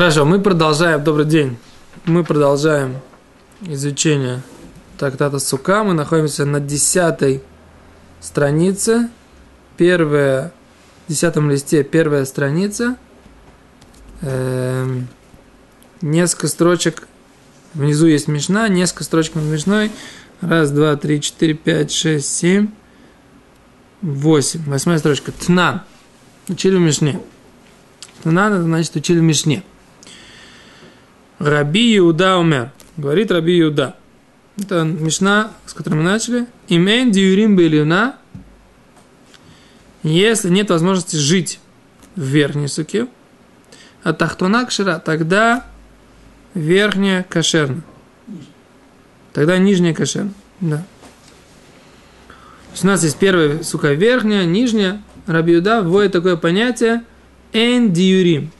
Хорошо, мы продолжаем. Добрый день. Мы продолжаем изучение трактата Сука. Мы находимся на десятой странице. Первая, десятом листе первая страница. Эм, несколько строчек. Внизу есть мешна, несколько строчек над мешной. Раз, два, три, четыре, пять, шесть, семь, восемь. Восьмая строчка. Тна. Учили в Мишне. Тна, значит учили в Мишне. Раби Иуда умер. Говорит Раби Иуда. Это Мишна, с которой мы начали. Имен диюрим белюна. Если нет возможности жить в верхней суке, а тахтуна кшира, тогда верхняя кошерна. Тогда нижняя кошерна. Да. у нас есть первая сука верхняя, нижняя. Раби Юда вводит такое понятие эн диюрим.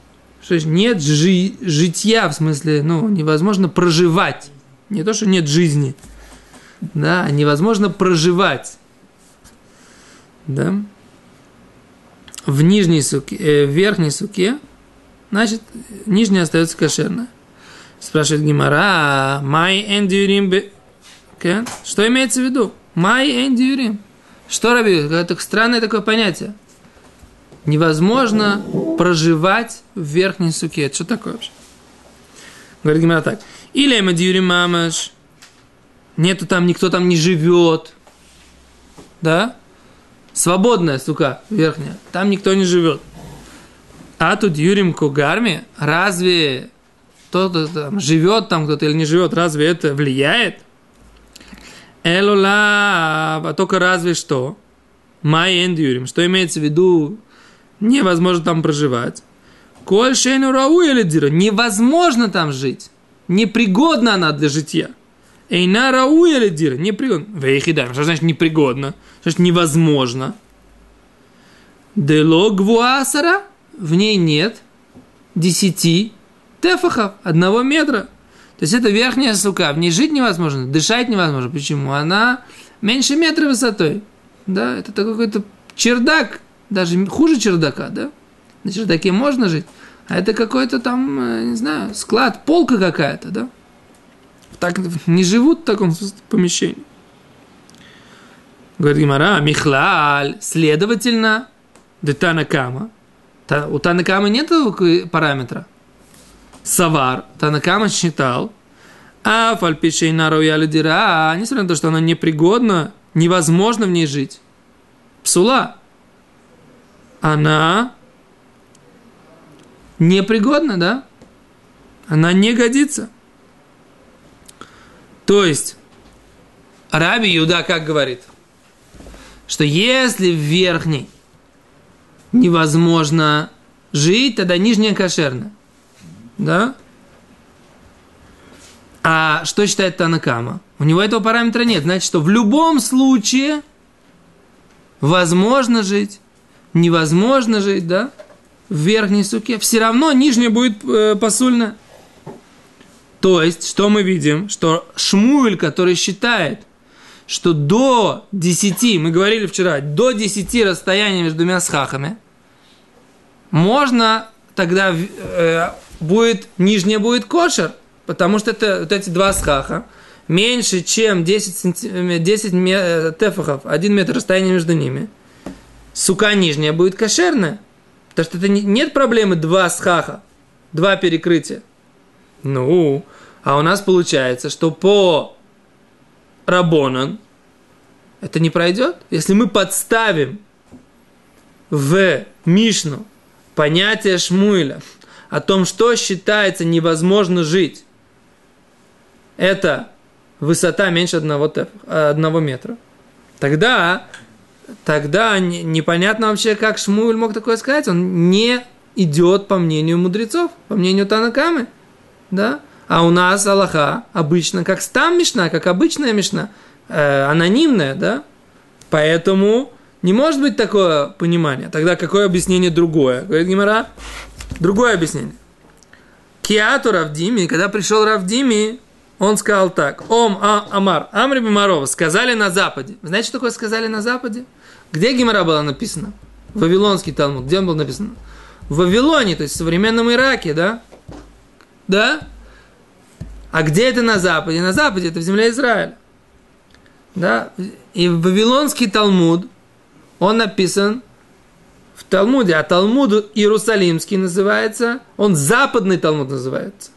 Что нет жи- житья, в смысле, ну, невозможно проживать. Не то, что нет жизни. Да, невозможно проживать. Да. В нижней суке, э, в верхней суке, значит, нижняя остается кошерная. Спрашивает Гимара, май эндюрим. Что имеется в виду? Май эндюрим. Что, Раби? Это странное такое понятие невозможно проживать в верхней суке. Это что такое вообще? Говорит Гимара так. Или Эмадиюри Мамаш. Нету там, никто там не живет. Да? Свободная сука верхняя. Там никто не живет. А тут Юрим Кугарми, разве кто-то там живет там кто-то или не живет, разве это влияет? Элула, а только разве что. Май Юрим. Что имеется в виду невозможно там проживать. Коль шейну рау или дира, невозможно там жить. Непригодна она для житья. Эйна рау или дира, непригодна. Вейхидаем, что значит непригодно? Что значит невозможно? Дело гвуасара, в ней нет десяти тефахов, одного метра. То есть это верхняя сука, в ней жить невозможно, дышать невозможно. Почему? Она меньше метра высотой. Да, это такой какой-то чердак даже хуже чердака, да? На чердаке можно жить, а это какой-то там, э, не знаю, склад, полка какая-то, да? Так не живут в таком помещении. Говорит Гимара, Михлаль, следовательно, Детанакама. У Танакама нет параметра. Савар. Танакама считал, а фальпишей наруяли дира, несмотря на то, что она непригодна, невозможно в ней жить. Псула она непригодна, да? Она не годится. То есть, Раби Юда как говорит, что если в верхней невозможно жить, тогда нижняя кошерна. Да? А что считает Танакама? У него этого параметра нет. Значит, что в любом случае возможно жить невозможно жить, да, в верхней суке, все равно нижняя будет э, посульна. То есть, что мы видим? Что Шмуль, который считает, что до 10, мы говорили вчера, до 10 расстояния между двумя схахами, можно тогда э, будет, нижняя будет кошер, потому что это вот эти два схаха, меньше, чем 10, сантим... 10 э, тефахов, 1 метр расстояния между ними – сука нижняя будет кошерная. Потому что это не, нет проблемы два схаха, два перекрытия. Ну, а у нас получается, что по Рабонан это не пройдет. Если мы подставим в Мишну понятие Шмуиля о том, что считается невозможно жить, это высота меньше одного, одного метра, тогда тогда непонятно вообще, как Шмуэль мог такое сказать. Он не идет по мнению мудрецов, по мнению Танакамы. Да? А у нас Аллаха обычно как стам Мишна, как обычная Мишна, э, анонимная, да? Поэтому не может быть такое понимание. Тогда какое объяснение другое? Говорит Гимара, другое объяснение. Киату Равдими, когда пришел Равдими, он сказал так. Ом а, Амар, Амри Бимарова, сказали на Западе. Знаете, что такое сказали на Западе? Где Гимара была написана? Вавилонский Талмуд. Где он был написан? В Вавилоне, то есть в современном Ираке, да? да? А где это на Западе? На Западе это в земле Израиля. Да? И Вавилонский Талмуд, он написан в Талмуде, а Талмуд Иерусалимский называется, он Западный Талмуд называется.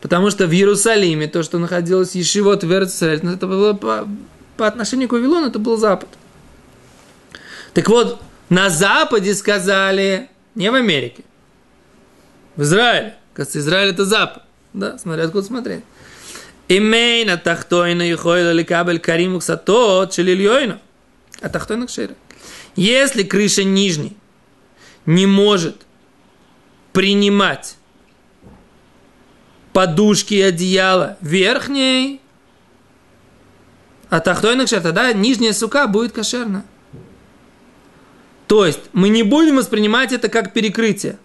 Потому что в Иерусалиме то, что находилось Ешивот в это было по, по отношению к Вавилону, это был Запад. Так вот, на Западе сказали, не в Америке, в Израиле. Кажется, Израиль это Запад. Да, смотри, откуда смотреть. Имейна тахтойна и хойла ликабель кариму ксатот шелильойна. А тахтойна кшира. Если крыша нижней не может принимать подушки и одеяло верхней, а тахтойна кшира, тогда нижняя сука будет кошерна. То есть мы не будем воспринимать это как перекрытие.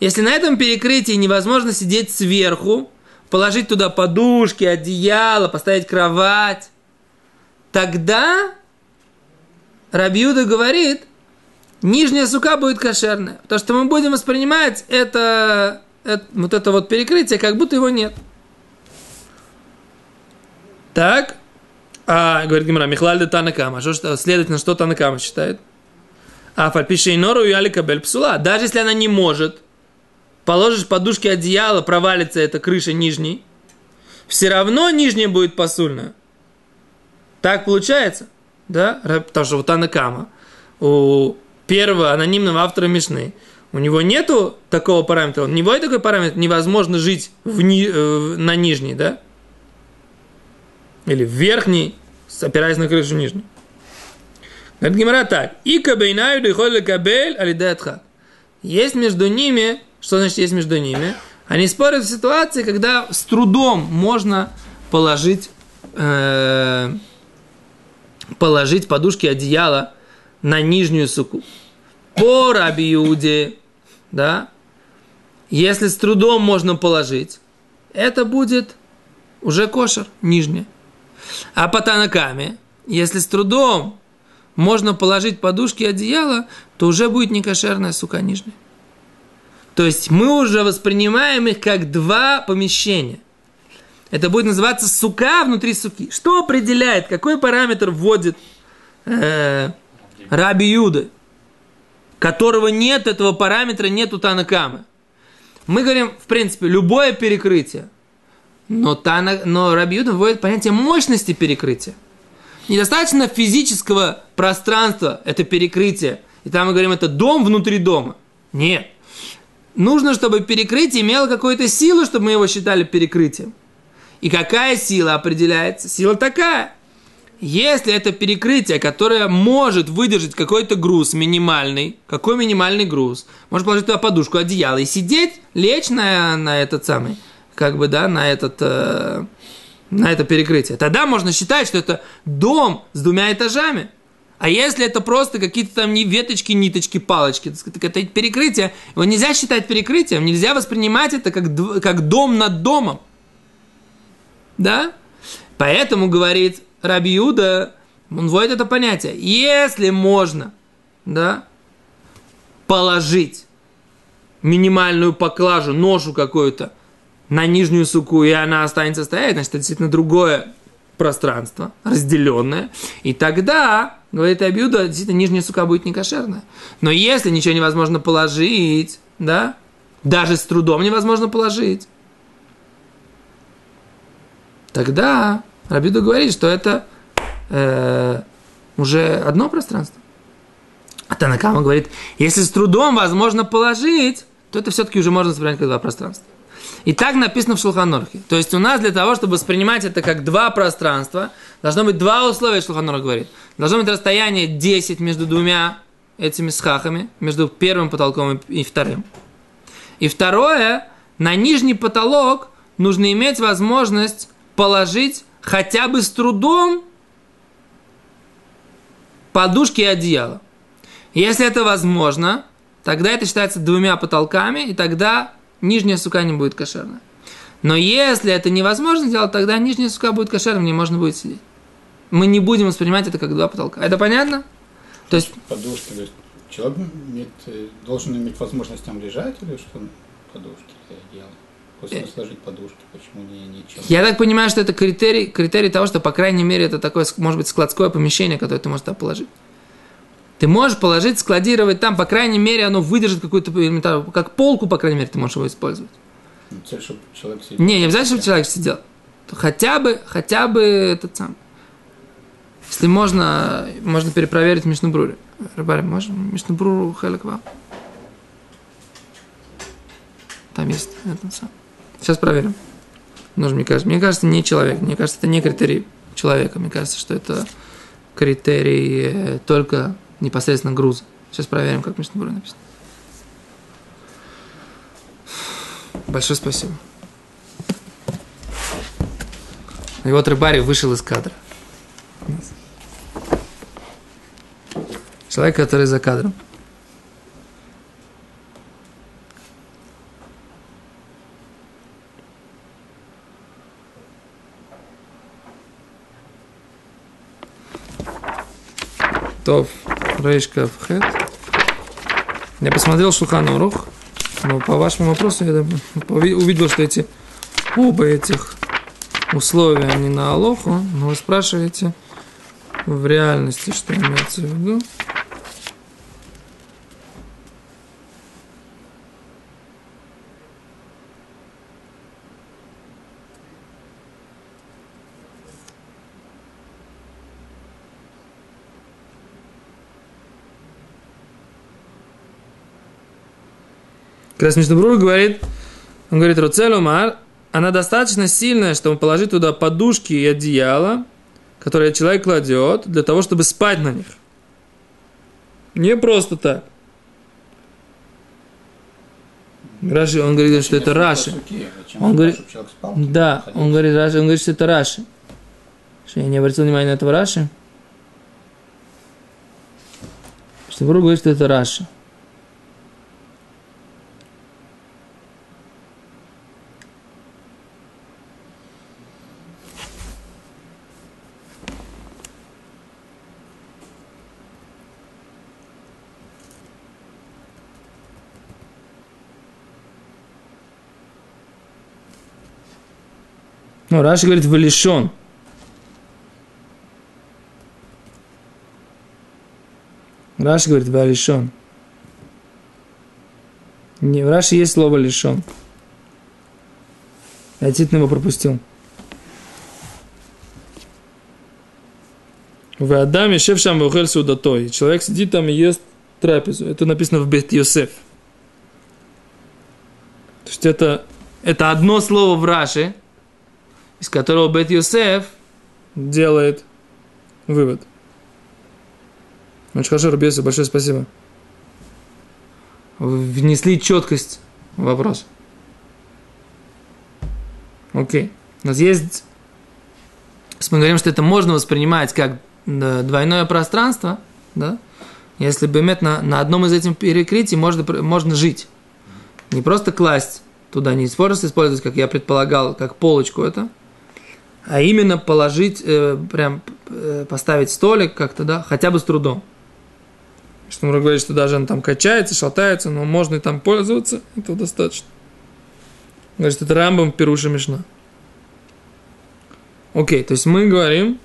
Если на этом перекрытии невозможно сидеть сверху, положить туда подушки, одеяло, поставить кровать, тогда Рабиуда говорит, нижняя сука будет кошерная. Потому что мы будем воспринимать это, это, вот это вот перекрытие, как будто его нет. Так, а, говорит Гимара, Михлаль Танакама. Что, что, следовательно, что Танакама считает? А фальпишей нору и аликабель псула. Даже если она не может положишь подушки одеяла, провалится эта крыша нижней, все равно нижняя будет посульная. Так получается, да? Потому что вот Анакама, у первого анонимного автора Мишны, у него нету такого параметра, у него есть такой параметр, невозможно жить в ни, э, на нижней, да? Или в верхней, опираясь на крышу нижней. Говорит Гимара так. И кабейнаю дыхоль кабель алидетха. Есть между ними что значит есть между ними? Они спорят в ситуации, когда с трудом можно положить, э, положить подушки одеяла на нижнюю суку. По Рабиуде, да, если с трудом можно положить, это будет уже кошер, нижняя. А по танакаме, если с трудом можно положить подушки одеяла, то уже будет не кошерная сука нижняя. То есть мы уже воспринимаем их как два помещения. Это будет называться сука внутри суки. Что определяет, какой параметр вводит э, Раби Юда, которого нет этого параметра, нет у Танакамы. Мы говорим, в принципе, любое перекрытие. Но, Тана, но Раби Юда вводит понятие мощности перекрытия. Недостаточно физического пространства, это перекрытие. И там мы говорим, это дом внутри дома. Нет нужно, чтобы перекрытие имело какую-то силу, чтобы мы его считали перекрытием. И какая сила определяется? Сила такая. Если это перекрытие, которое может выдержать какой-то груз минимальный, какой минимальный груз? Может положить туда подушку, одеяло и сидеть, лечь на, на этот самый, как бы, да, на этот, э, на это перекрытие. Тогда можно считать, что это дом с двумя этажами – а если это просто какие-то там не веточки, ниточки, палочки, так это перекрытие, его нельзя считать перекрытием, нельзя воспринимать это как, как дом над домом. Да? Поэтому, говорит Раби Юда, он вводит это понятие. Если можно, да, положить минимальную поклажу, ношу какую-то на нижнюю суку, и она останется стоять, значит, это действительно другое пространство, разделенное. И тогда Говорит Абьюда, действительно, нижняя сука будет некошерная. Но если ничего невозможно положить, да, даже с трудом невозможно положить, тогда Рабиду говорит, что это э, уже одно пространство. А Танакама говорит, если с трудом возможно положить, то это все-таки уже можно воспринимать как два пространства. И так написано в Шулханорхе. То есть у нас для того, чтобы воспринимать это как два пространства, должно быть два условия, Шулханорх говорит. Должно быть расстояние 10 между двумя этими схахами, между первым потолком и вторым. И второе, на нижний потолок нужно иметь возможность положить хотя бы с трудом подушки и одеяло. Если это возможно, тогда это считается двумя потолками, и тогда нижняя сука не будет кошерная. Но если это невозможно сделать, тогда нижняя сука будет кошерной, не можно будет сидеть. Мы не будем воспринимать это как два потолка. Это понятно? То есть... Подушки, то есть человек имеет, э, должен иметь возможность там лежать или что подушки делать? После сложить подушки, почему не ничем? Я так понимаю, что это критерий, критерий того, что, по крайней мере, это такое, может быть, складское помещение, которое ты можешь туда положить. Ты можешь положить, складировать там, по крайней мере, оно выдержит какую-то элементарную, как полку, по крайней мере, ты можешь его использовать. Ну, Цель, чтобы человек сидел. Не, не обязательно, чтобы человек сидел. Хотя бы, хотя бы этот сам. Если можно, можно перепроверить Мишнабрури. Рыбари, можно Мишнабруру Хеликва? Там есть этот сам. Сейчас проверим. Нужно, мне кажется, мне кажется, не человек. Мне кажется, это не критерий человека. Мне кажется, что это критерий э, только непосредственно груза. Сейчас проверим, как в Мишнабуре написано. Большое спасибо. И вот рыбарик вышел из кадра. Человек, который за кадром. Тов, Рейшка, Хет. Я посмотрел Шулхан Урух, но по вашему вопросу я увидел, что эти оба этих условия, они на Алоху, но вы спрашиваете в реальности, что имеется в виду. Как раз говорит, он говорит, Руцель Умар, она достаточно сильная, чтобы положить туда подушки и одеяло, которые человек кладет, для того, чтобы спать на них. Не просто так. Раши, он говорит, что это Раши. Он говорит- Да, он говорит, Раши, он говорит, что это Раши. Что я не обратил внимания на этого Раши? Что Брур говорит, что это Раши. Ну, Раши говорит, вылишен. Раши говорит, вылишен. Не, в Раши есть слово лишен. Я действительно его пропустил. В Адаме шефшам вухель судатой. Человек сидит там и ест трапезу. Это написано в Бет Йосеф. То есть это, это одно слово в Раши, из которого Бет Йосеф делает вывод. Очень хорошо, Рубиоса, большое спасибо. Внесли четкость в вопрос. Окей. У нас есть... Мы говорим, что это можно воспринимать как двойное пространство, да, если бы иметь на, на одном из этих перекрытий можно, можно жить. Не просто класть туда, не просто использовать, как я предполагал, как полочку это, а именно положить, э, прям э, поставить столик как-то, да, хотя бы с трудом. Что мы говорит, что даже он там качается, шатается, но можно и там пользоваться, этого достаточно. Что это Рамбам Перуша Мишна. Окей, то есть мы говорим,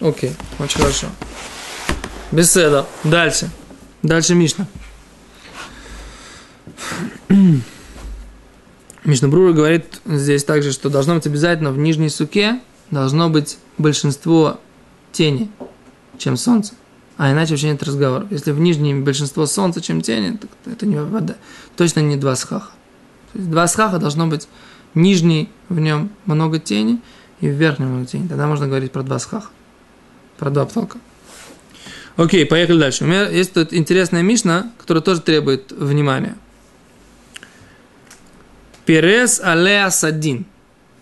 Окей, очень хорошо. Беседа. Дальше. Дальше Мишна. Мишна Брура говорит здесь также, что должно быть обязательно в нижней суке должно быть большинство тени, чем солнце. А иначе вообще нет разговора. Если в нижнем большинство солнца, чем тени, так это не вода. Точно не два схаха. То есть два схаха должно быть нижний, в нем много тени, и в верхнем много тени. Тогда можно говорить про два схаха. Про два потолка. Окей, поехали дальше. У меня есть тут интересная мишна, которая тоже требует внимания. Перес алеа садин.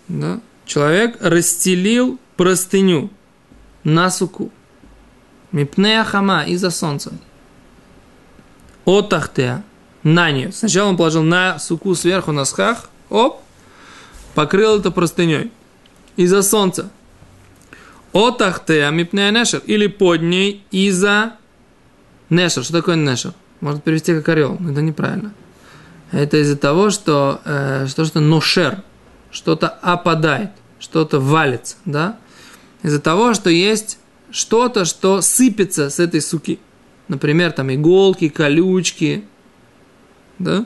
Да? Человек расстелил простыню на суку. Мипнея хама из-за солнца. Отахтея. На нее. Сначала он положил на суку сверху на схах. Оп. покрыл это простыней из-за солнца. Отахте мипнея нешер. Или под ней из-за нешер. Что такое нешер? Можно перевести как орел, но это неправильно. Это из-за того, что э, что-то ношер, что-то опадает, что-то валится, да? Из-за того, что есть что-то, что сыпется с этой суки. Например, там иголки, колючки, да?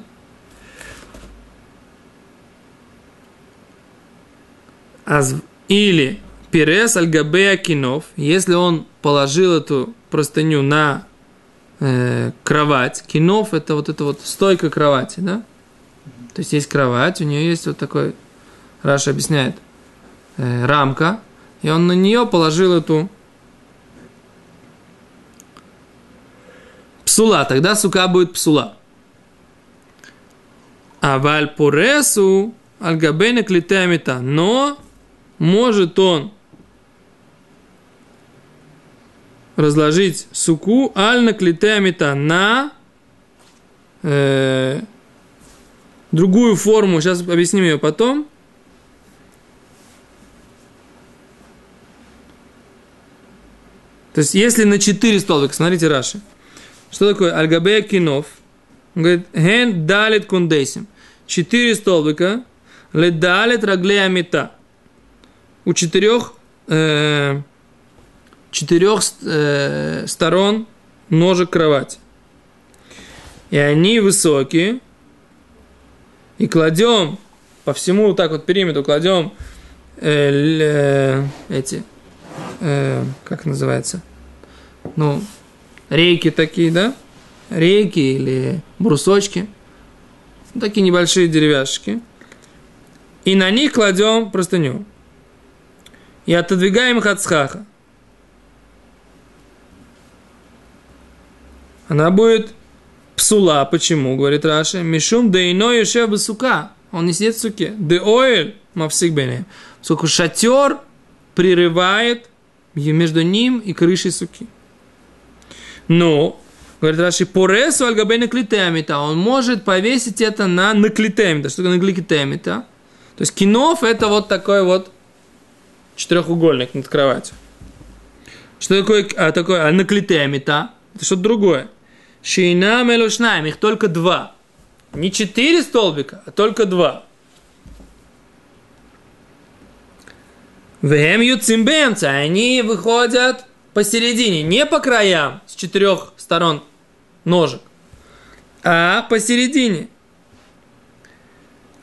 Или Пирес альгабея кинов, если он положил эту простыню на э, кровать, кинов это вот это вот стойка кровати, да? То есть есть кровать, у нее есть вот такой, Раша объясняет, э, рамка, и он на нее положил эту псула, тогда сука будет псула. А вальпуресу альгабейна клитамита, но может он разложить суку альна клитемита на э, другую форму, сейчас объясним ее потом. То есть, если на 4 столбика, смотрите, Раши. Что такое альгабея кинов? Он говорит, ген далит кундейсим. Четыре столбика, ледалит раглея мета. У четырех э, четырех э, сторон ножек кровати. И они высокие. И кладем по всему вот так вот периметру кладем э, э, эти, э, как называется, ну, рейки такие, да? Рейки или брусочки. Такие небольшие деревяшки. И на них кладем простыню. И отодвигаем их от схаха. Она будет псула. Почему? Говорит Раша. Мишум да ино еще бы сука. Он не сидит в суке. Де оэль мавсик бене. Сколько шатер прерывает между ним и крышей суки. Но, говорит Раши, поресу альгабей наклитемита. Он может повесить это на наклитемита. Что такое наклитемита? То есть кинов это вот такой вот четырехугольник над кроватью. Что такое, а, такое а наклитемита? Это что-то другое. Шейна мелушнаем, их только два. Не четыре столбика, а только два. Вем юцимбемца, они выходят посередине, не по краям, с четырех сторон ножек, а посередине.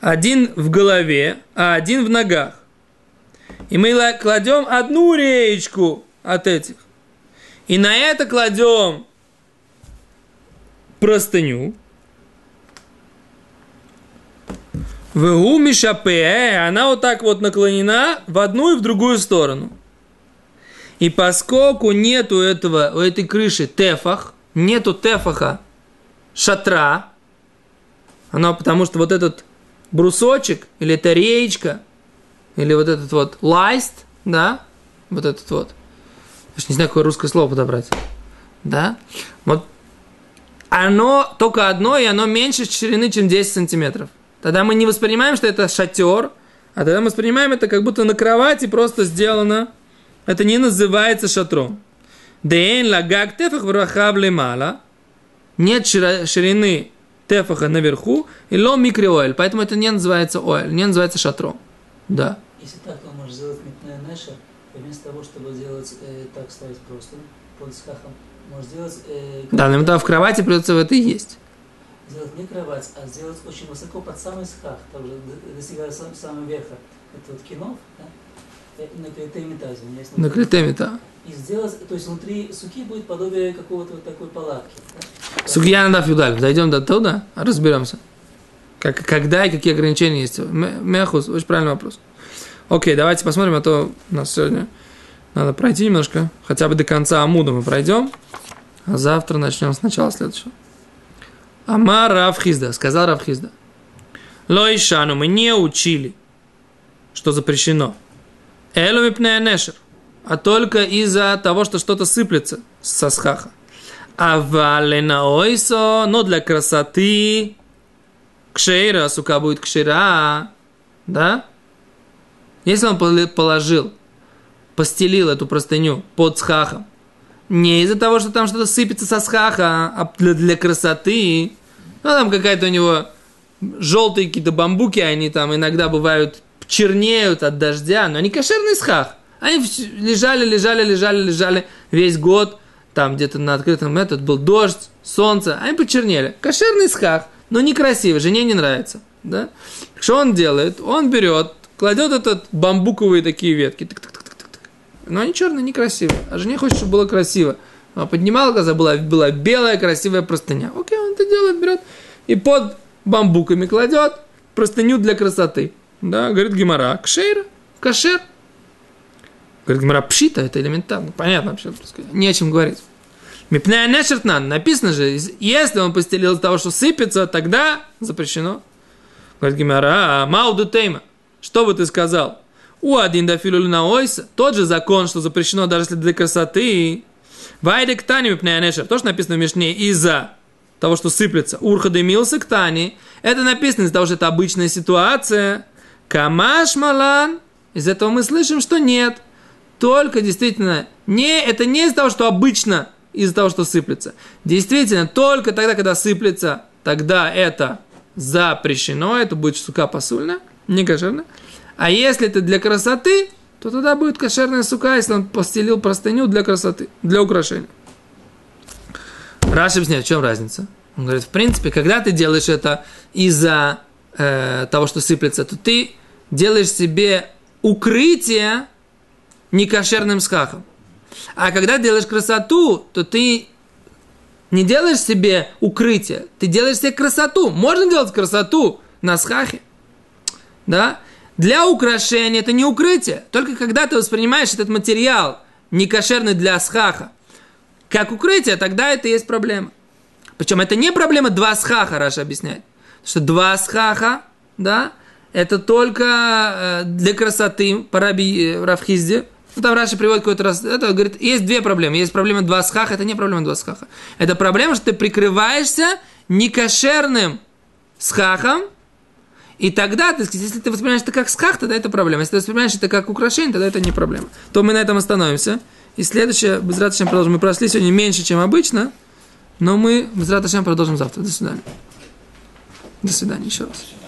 Один в голове, а один в ногах. И мы кладем одну реечку от этих. И на это кладем простыню. В Мишапе, она вот так вот наклонена в одну и в другую сторону. И поскольку нету этого, у этой крыши тефах, нету тефаха шатра, она потому что вот этот брусочек, или эта реечка, или вот этот вот лайст, да, вот этот вот, я не знаю, какое русское слово подобрать, да, вот оно только одно, и оно меньше ширины, чем 10 сантиметров. Тогда мы не воспринимаем, что это шатер, а тогда мы воспринимаем это как будто на кровати просто сделано. Это не называется шатром. Дейн лагак тефах врахав лемала. Нет ширины тефаха наверху, и ло микроэль. Поэтому это не называется оэль, не называется шатром. Да. Если так, то можешь сделать митная неша, вместо того, чтобы делать э, так ставить просто под скахом, можешь сделать... Э, да, но тогда в кровати придется в это и есть. Сделать не кровать, а сделать очень высоко под самый сках, там же достигая сам, самого верха. Это вот кинов, да? На клетемита, извиняюсь. На клетемита. И сделать, то есть внутри суки будет подобие какого-то вот такой палатки. Да? Сукья надо фюдаль. Дойдем до туда, разберемся. Как, когда и какие ограничения есть. Мехус, очень правильный вопрос. Окей, давайте посмотрим, а то у нас сегодня надо пройти немножко. Хотя бы до конца Амуда мы пройдем. А завтра начнем с начала следующего. Амар Равхизда, сказал Равхизда. Лоишану, мы не учили, что запрещено. Элумипнея нешер. А только из-за того, что что-то сыплется со схаха. А валена ойсо, но для красоты кшейра, сука будет кшейра, да? Если он положил, постелил эту простыню под схахом, не из-за того, что там что-то сыпется со схаха, а для, для красоты, ну, там какая-то у него желтые какие-то бамбуки, они там иногда бывают чернеют от дождя, но они кошерный схах. Они лежали, лежали, лежали, лежали весь год, там где-то на открытом этот был дождь, солнце, они почернели. Кошерный схах, но некрасивый, жене не нравится. Да? Что он делает? Он берет, кладет этот бамбуковые такие ветки, тык-тык-тык-тык-тык. Но они черные, некрасивые. А жене хочет, чтобы было красиво. Она поднимала глаза, была, была белая красивая простыня. Окей, он это делает, берет и под бамбуками кладет простыню для красоты. Да, говорит Гимара, кшейр, кашер. Говорит Гимара, пшита, это элементарно. Понятно вообще, не о чем говорить. Мипная нешертнан, написано же, если он постелил из того, что сыпется, тогда запрещено. Говорит Гимара, мауду тейма, что бы ты сказал? У один дафилу на ойса, тот же закон, что запрещено даже если для красоты. Вайде к тане мипная нешер, то, что написано в Мишне, из-за того, что сыплется. Урха дымился к тане, это написано из-за того, что это обычная ситуация. Камаш малан, из этого мы слышим, что нет. Только действительно, не, это не из-за того, что обычно из-за того, что сыплется. Действительно, только тогда, когда сыплется, тогда это запрещено, это будет сука посульная, не кошерная. А если это для красоты, то тогда будет кошерная сука, если он постелил простыню для красоты, для украшения. Раши объясняет, в чем разница. Он говорит, в принципе, когда ты делаешь это из-за э, того, что сыплется, то ты делаешь себе укрытие некошерным схахом. А когда делаешь красоту, то ты не делаешь себе укрытие, ты делаешь себе красоту. Можно делать красоту на схахе, да? Для украшения это не укрытие. Только когда ты воспринимаешь этот материал некошерный для схаха как укрытие, тогда это есть проблема. Причем это не проблема два схаха, Раши объясняет. Что два схаха, да, это только э, для красоты, по Раби э, Рав Хизде. Ну, там Раши приводит какой-то раз, это говорит, есть две проблемы. Есть проблема два схаха, это не проблема два схаха. Это проблема, что ты прикрываешься некошерным схахом, и тогда, ты, если ты воспринимаешь это как схах, тогда это проблема. Если ты воспринимаешь это как украшение, тогда это не проблема. То мы на этом остановимся. И следующее, без Раташем продолжим. Мы прошли сегодня меньше, чем обычно, но мы без Раташем продолжим завтра. До свидания. До свидания еще раз.